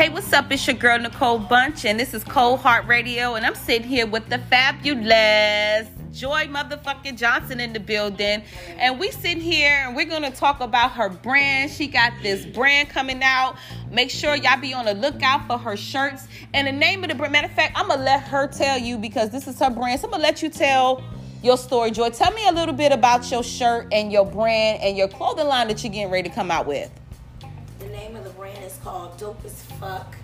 Hey, what's up? It's your girl Nicole Bunch, and this is Cold Heart Radio, and I'm sitting here with the fabulous Joy motherfucking Johnson in the building, and we sitting here and we're gonna talk about her brand. She got this brand coming out. Make sure y'all be on the lookout for her shirts. And the name of the brand, matter of fact, I'm gonna let her tell you because this is her brand. So I'm gonna let you tell your story, Joy. Tell me a little bit about your shirt and your brand and your clothing line that you're getting ready to come out with called Dope as Fuck.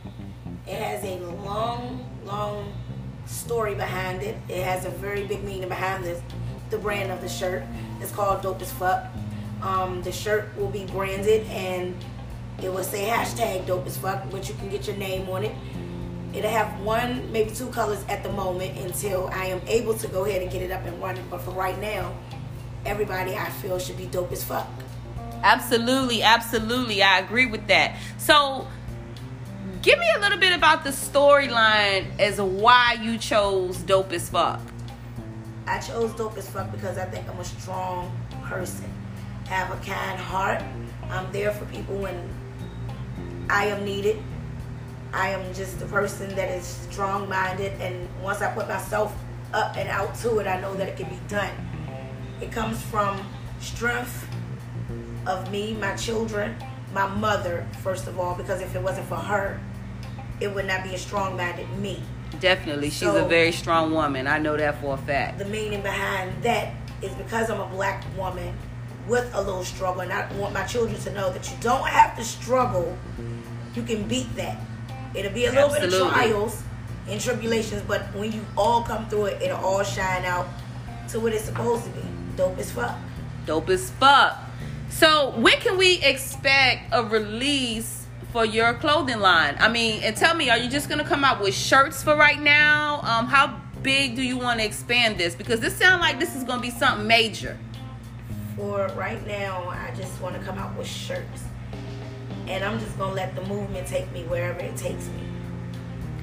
It has a long, long story behind it. It has a very big meaning behind this. The brand of the shirt It's called Dope as Fuck. Um, the shirt will be branded and it will say hashtag Dope as Fuck, but you can get your name on it. It'll have one, maybe two colors at the moment until I am able to go ahead and get it up and running. But for right now, everybody I feel should be dope as fuck. Absolutely, absolutely. I agree with that. So, give me a little bit about the storyline as why you chose Dope as Fuck. I chose Dope as Fuck because I think I'm a strong person. Have a kind heart. I'm there for people when I am needed. I am just the person that is strong minded, and once I put myself up and out to it, I know that it can be done. It comes from strength of me, my children, my mother, first of all, because if it wasn't for her, it would not be a strong minded me. Definitely. She's so, a very strong woman. I know that for a fact. The meaning behind that is because I'm a black woman with a little struggle, and I want my children to know that you don't have to struggle. You can beat that. It'll be a little Absolutely. bit of trials and tribulations, but when you all come through it, it'll all shine out to what it's supposed to be. Dope as fuck. Dope as fuck. So when can we expect a release for your clothing line? I mean, and tell me, are you just gonna come out with shirts for right now? Um, how big do you want to expand this? Because this sounds like this is gonna be something major. For right now, I just want to come out with shirts, and I'm just gonna let the movement take me wherever it takes me.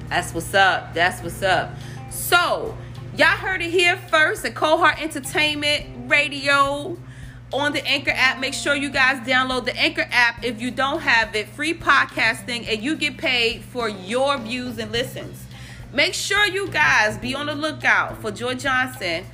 That's what's up. That's what's up. So, y'all heard it here first at Cold Heart Entertainment Radio on the Anchor app. Make sure you guys download the Anchor app if you don't have it. Free podcasting, and you get paid for your views and listens. Make sure you guys be on the lookout for Joy Johnson,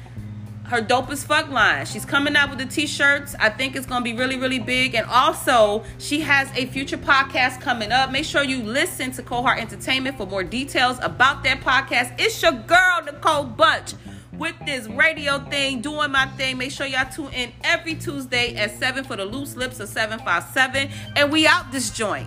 her dope as fuck line. She's coming out with the t-shirts. I think it's gonna be really, really big. And also, she has a future podcast coming up. Make sure you listen to Cold Heart Entertainment for more details about that podcast. It's your girl, Nicole Bunch with this radio thing, doing my thing. Make sure y'all tune in every Tuesday at 7 for the loose lips of 757. And we out this joint.